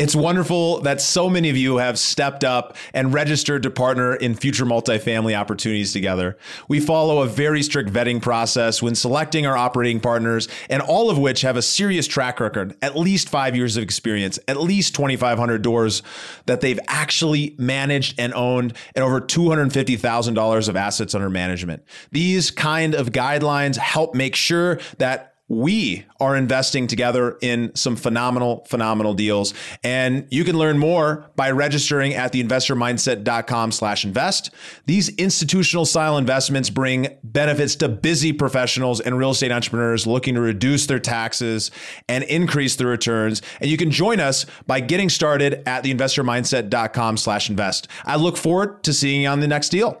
It's wonderful that so many of you have stepped up and registered to partner in future multifamily opportunities together. We follow a very strict vetting process when selecting our operating partners, and all of which have a serious track record, at least five years of experience, at least 2,500 doors that they've actually managed and owned, and over $250,000 of assets under management. These kind of guidelines help make sure that we are investing together in some phenomenal, phenomenal deals. And you can learn more by registering at theinvestormindset.com slash invest. These institutional style investments bring benefits to busy professionals and real estate entrepreneurs looking to reduce their taxes and increase their returns. And you can join us by getting started at theinvestormindset.com slash invest. I look forward to seeing you on the next deal.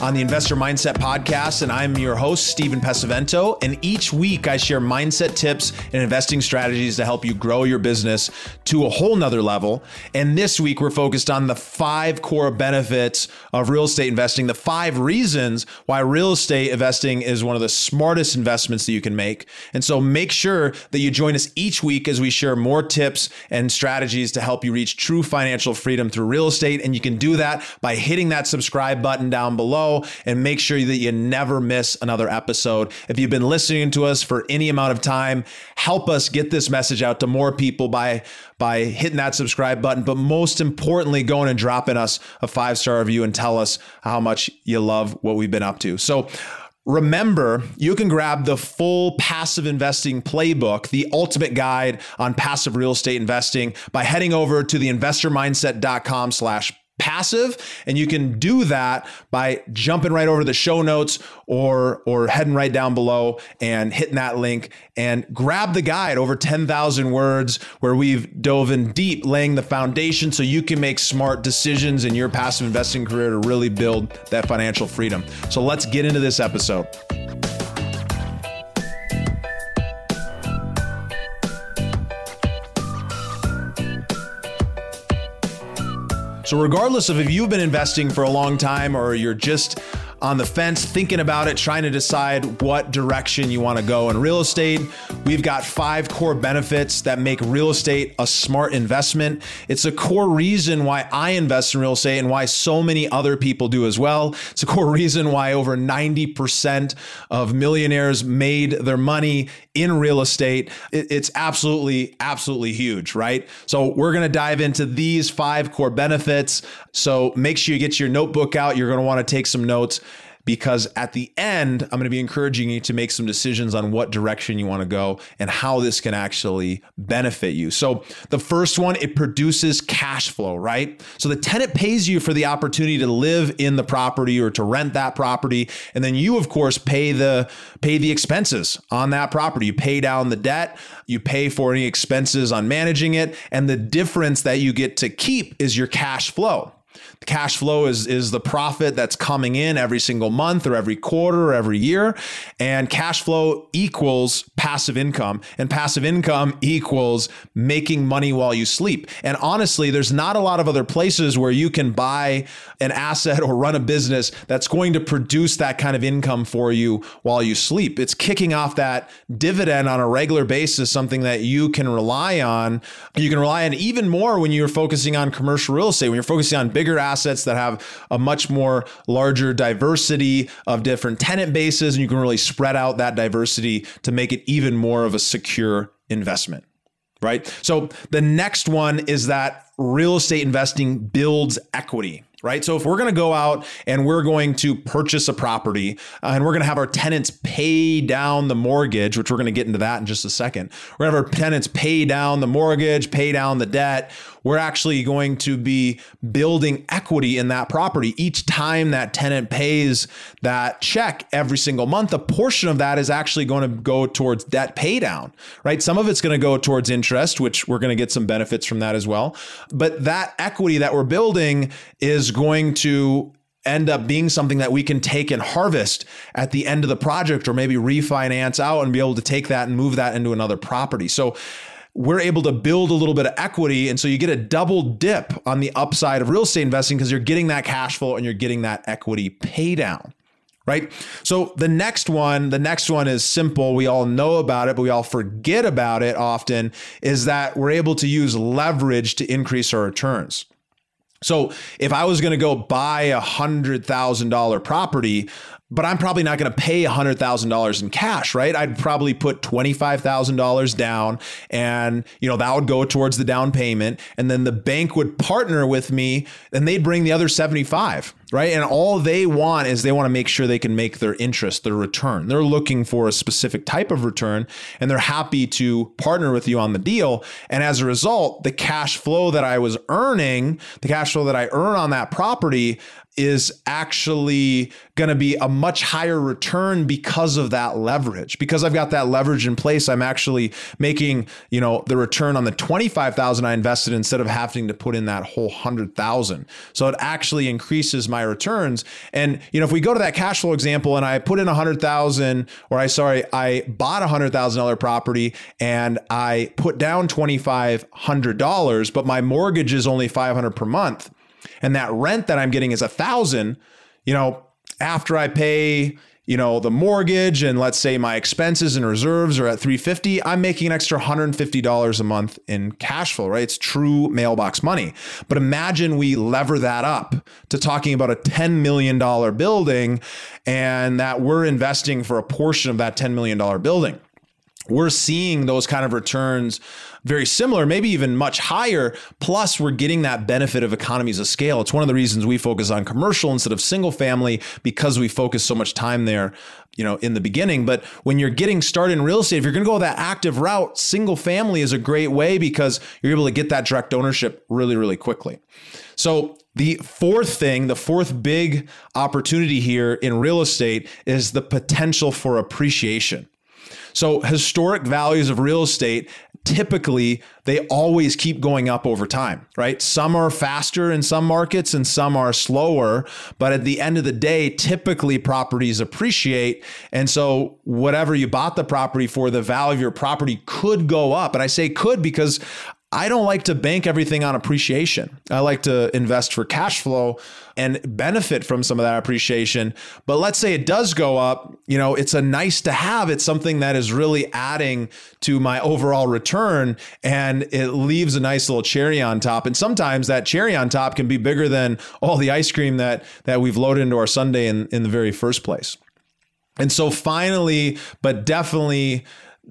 on the Investor Mindset Podcast. And I'm your host, Steven Pesavento. And each week I share mindset tips and investing strategies to help you grow your business to a whole nother level. And this week we're focused on the five core benefits of real estate investing, the five reasons why real estate investing is one of the smartest investments that you can make. And so make sure that you join us each week as we share more tips and strategies to help you reach true financial freedom through real estate. And you can do that by hitting that subscribe button down below and make sure that you never miss another episode. If you've been listening to us for any amount of time, help us get this message out to more people by by hitting that subscribe button, but most importantly, going and dropping us a five star review and tell us how much you love what we've been up to. So, Remember, you can grab the full passive investing playbook, the ultimate guide on passive real estate investing by heading over to the investormindset.com slash passive and you can do that by jumping right over the show notes or or heading right down below and hitting that link and grab the guide over 10,000 words where we've dove in deep laying the foundation so you can make smart decisions in your passive investing career to really build that financial freedom. So let's get into this episode. So, regardless of if you've been investing for a long time or you're just on the fence, thinking about it, trying to decide what direction you want to go in real estate. We've got five core benefits that make real estate a smart investment. It's a core reason why I invest in real estate and why so many other people do as well. It's a core reason why over 90% of millionaires made their money in real estate. It's absolutely, absolutely huge, right? So we're going to dive into these five core benefits. So make sure you get your notebook out. You're going to want to take some notes because at the end, I'm going to be encouraging you to make some decisions on what direction you want to go and how this can actually benefit you. So, the first one, it produces cash flow, right? So, the tenant pays you for the opportunity to live in the property or to rent that property, and then you of course pay the pay the expenses on that property. You pay down the debt, you pay for any expenses on managing it, and the difference that you get to keep is your cash flow. Cash flow is is the profit that's coming in every single month or every quarter or every year. And cash flow equals passive income. And passive income equals making money while you sleep. And honestly, there's not a lot of other places where you can buy an asset or run a business that's going to produce that kind of income for you while you sleep. It's kicking off that dividend on a regular basis, something that you can rely on. You can rely on even more when you're focusing on commercial real estate, when you're focusing on bigger assets that have a much more larger diversity of different tenant bases. And you can really spread out that diversity to make it even more of a secure investment right? So the next one is that real estate investing builds equity. Right? So if we're going to go out and we're going to purchase a property uh, and we're going to have our tenants pay down the mortgage, which we're going to get into that in just a second. We're going to have our tenants pay down the mortgage, pay down the debt. We're actually going to be building equity in that property. Each time that tenant pays that check every single month, a portion of that is actually going to go towards debt pay down, right? Some of it's going to go towards interest, which we're going to get some benefits from that as well. But that equity that we're building is going to end up being something that we can take and harvest at the end of the project or maybe refinance out and be able to take that and move that into another property. So we're able to build a little bit of equity. And so you get a double dip on the upside of real estate investing because you're getting that cash flow and you're getting that equity pay down. Right. So the next one, the next one is simple. We all know about it, but we all forget about it often is that we're able to use leverage to increase our returns. So if I was going to go buy a hundred thousand dollar property, but I'm probably not going to pay a $100,000 in cash, right? I'd probably put $25,000 down and, you know, that would go towards the down payment. And then the bank would partner with me and they'd bring the other 75, right? And all they want is they want to make sure they can make their interest, their return. They're looking for a specific type of return and they're happy to partner with you on the deal. And as a result, the cash flow that I was earning, the cash flow that I earn on that property, is actually going to be a much higher return because of that leverage. Because I've got that leverage in place, I'm actually making, you know, the return on the 25,000 I invested instead of having to put in that whole 100,000. So it actually increases my returns. And, you know, if we go to that cash flow example and I put in a 100,000 or I sorry, I bought a $100,000 property and I put down $2,500, but my mortgage is only 500 per month and that rent that I'm getting is a thousand, you know, after I pay, you know, the mortgage and let's say my expenses and reserves are at 350, I'm making an extra $150 a month in cash flow, right? It's true mailbox money. But imagine we lever that up to talking about a $10 million building and that we're investing for a portion of that $10 million building we're seeing those kind of returns very similar, maybe even much higher. Plus, we're getting that benefit of economies of scale. It's one of the reasons we focus on commercial instead of single family because we focus so much time there, you know, in the beginning. But when you're getting started in real estate, if you're going to go that active route, single family is a great way because you're able to get that direct ownership really, really quickly. So, the fourth thing, the fourth big opportunity here in real estate is the potential for appreciation. So historic values of real estate typically they always keep going up over time, right? Some are faster in some markets and some are slower, but at the end of the day, typically properties appreciate. And so whatever you bought the property for, the value of your property could go up. And I say could because I don't like to bank everything on appreciation. I like to invest for cash flow and benefit from some of that appreciation. But let's say it does go up, you know, it's a nice to have. It's something that is really adding to my overall return and it leaves a nice little cherry on top. And sometimes that cherry on top can be bigger than all the ice cream that that we've loaded into our sundae in, in the very first place. And so finally, but definitely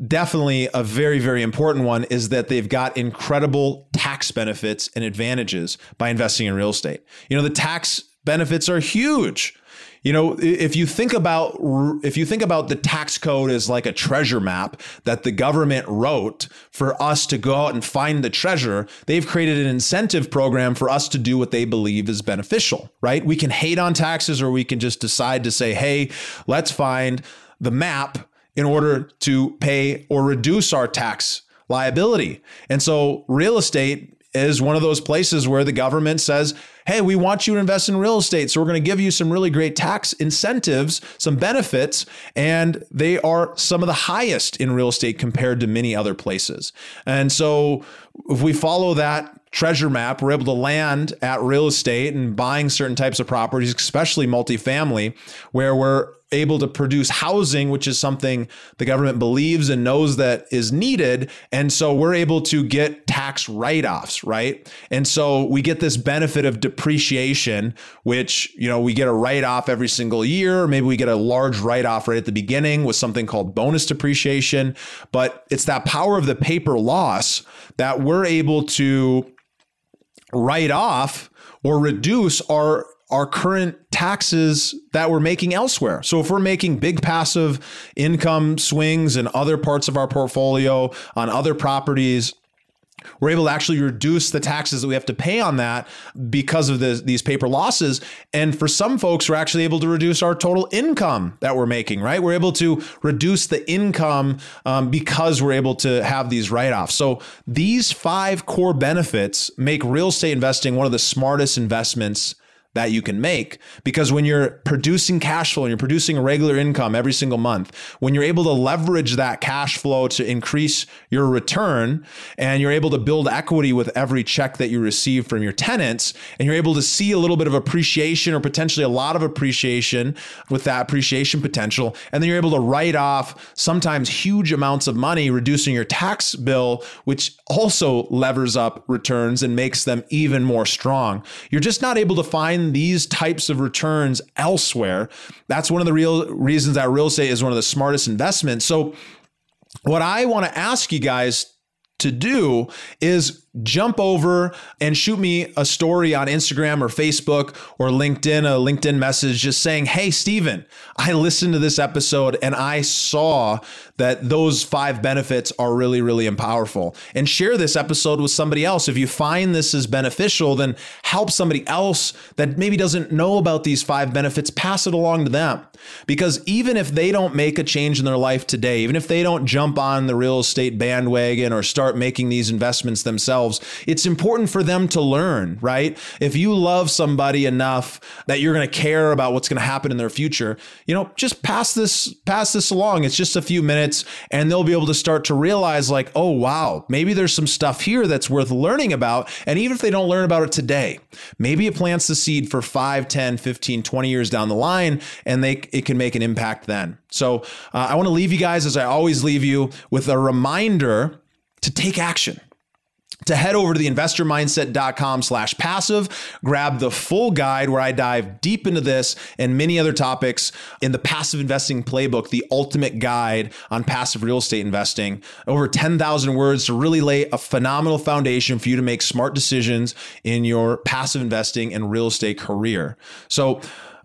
definitely a very, very important one is that they've got incredible tax benefits and advantages by investing in real estate. You know, the tax benefits are huge. You know, if you think about if you think about the tax code as like a treasure map that the government wrote for us to go out and find the treasure, they've created an incentive program for us to do what they believe is beneficial, right? We can hate on taxes or we can just decide to say, "Hey, let's find the map in order to pay or reduce our tax liability. And so real estate is one of those places where the government says, hey, we want you to invest in real estate. So we're going to give you some really great tax incentives, some benefits, and they are some of the highest in real estate compared to many other places. And so if we follow that treasure map, we're able to land at real estate and buying certain types of properties, especially multifamily, where we're able to produce housing, which is something the government believes and knows that is needed. And so we're able to get tax write offs, right? And so we get this benefit of depreciation, which, you know, we get a write off every single year. Maybe we get a large write off right at the beginning with something called bonus depreciation. But it's that power of the paper loss that we're able to write off or reduce our our current taxes that we're making elsewhere. So if we're making big passive income swings in other parts of our portfolio on other properties, we're able to actually reduce the taxes that we have to pay on that because of the, these paper losses. And for some folks, we're actually able to reduce our total income that we're making, right? We're able to reduce the income um, because we're able to have these write offs. So these five core benefits make real estate investing one of the smartest investments that you can make because when you're producing cash flow and you're producing a regular income every single month, when you're able to leverage that cash flow to increase your return and you're able to build equity with every check that you receive from your tenants and you're able to see a little bit of appreciation or potentially a lot of appreciation with that appreciation potential and then you're able to write off sometimes huge amounts of money reducing your tax bill which also levers up returns and makes them even more strong. You're just not able to find these types of returns elsewhere. That's one of the real reasons that real estate is one of the smartest investments. So, what I want to ask you guys to do is jump over and shoot me a story on Instagram or Facebook or LinkedIn, a LinkedIn message just saying, Hey, Steven, I listened to this episode and I saw that those five benefits are really, really powerful. And share this episode with somebody else. If you find this is beneficial, then help somebody else that maybe doesn't know about these five benefits, pass it along to them. Because even if they don't make a change in their life today, even if they don't jump on the real estate bandwagon or start making these investments themselves, themselves, it's important for them to learn, right? If you love somebody enough that you're going to care about what's going to happen in their future, you know, just pass this pass this along. It's just a few minutes and they'll be able to start to realize like, "Oh, wow, maybe there's some stuff here that's worth learning about." And even if they don't learn about it today, maybe it plants the seed for 5, 10, 15, 20 years down the line and they it can make an impact then. So, uh, I want to leave you guys as I always leave you with a reminder to take action to head over to the investormindset.com slash passive, grab the full guide where I dive deep into this and many other topics in the passive investing playbook, the ultimate guide on passive real estate investing. Over 10,000 words to really lay a phenomenal foundation for you to make smart decisions in your passive investing and real estate career. So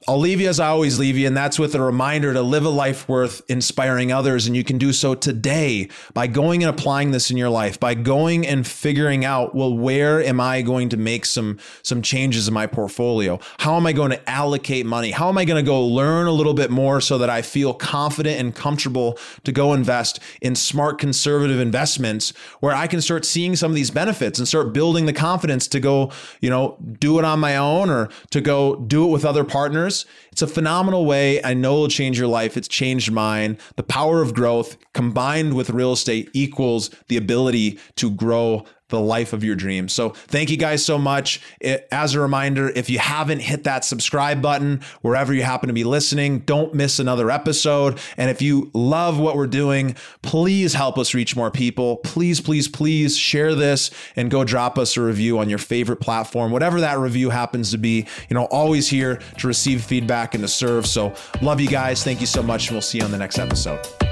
I'll leave you as I always leave you, and that's with a reminder to live a life worth inspiring others. And you can do so today by going and applying this in your life, by going and figuring out, well, where am I going to make some, some changes in my portfolio? How am I going to allocate money? How am I going to go learn a little bit more so that I feel confident and comfortable to go invest in smart conservative investments where I can start seeing some of these benefits and start building the confidence to go, you know, do it on my own or to go do it with other partners it's a phenomenal way. I know it'll change your life. It's changed mine. The power of growth combined with real estate equals the ability to grow the life of your dreams. So thank you guys so much. As a reminder, if you haven't hit that subscribe button wherever you happen to be listening, don't miss another episode. And if you love what we're doing, please help us reach more people. Please, please, please share this and go drop us a review on your favorite platform, whatever that review happens to be. You know, always here to receive feedback and to serve. So love you guys. Thank you so much. And we'll see you on the next episode.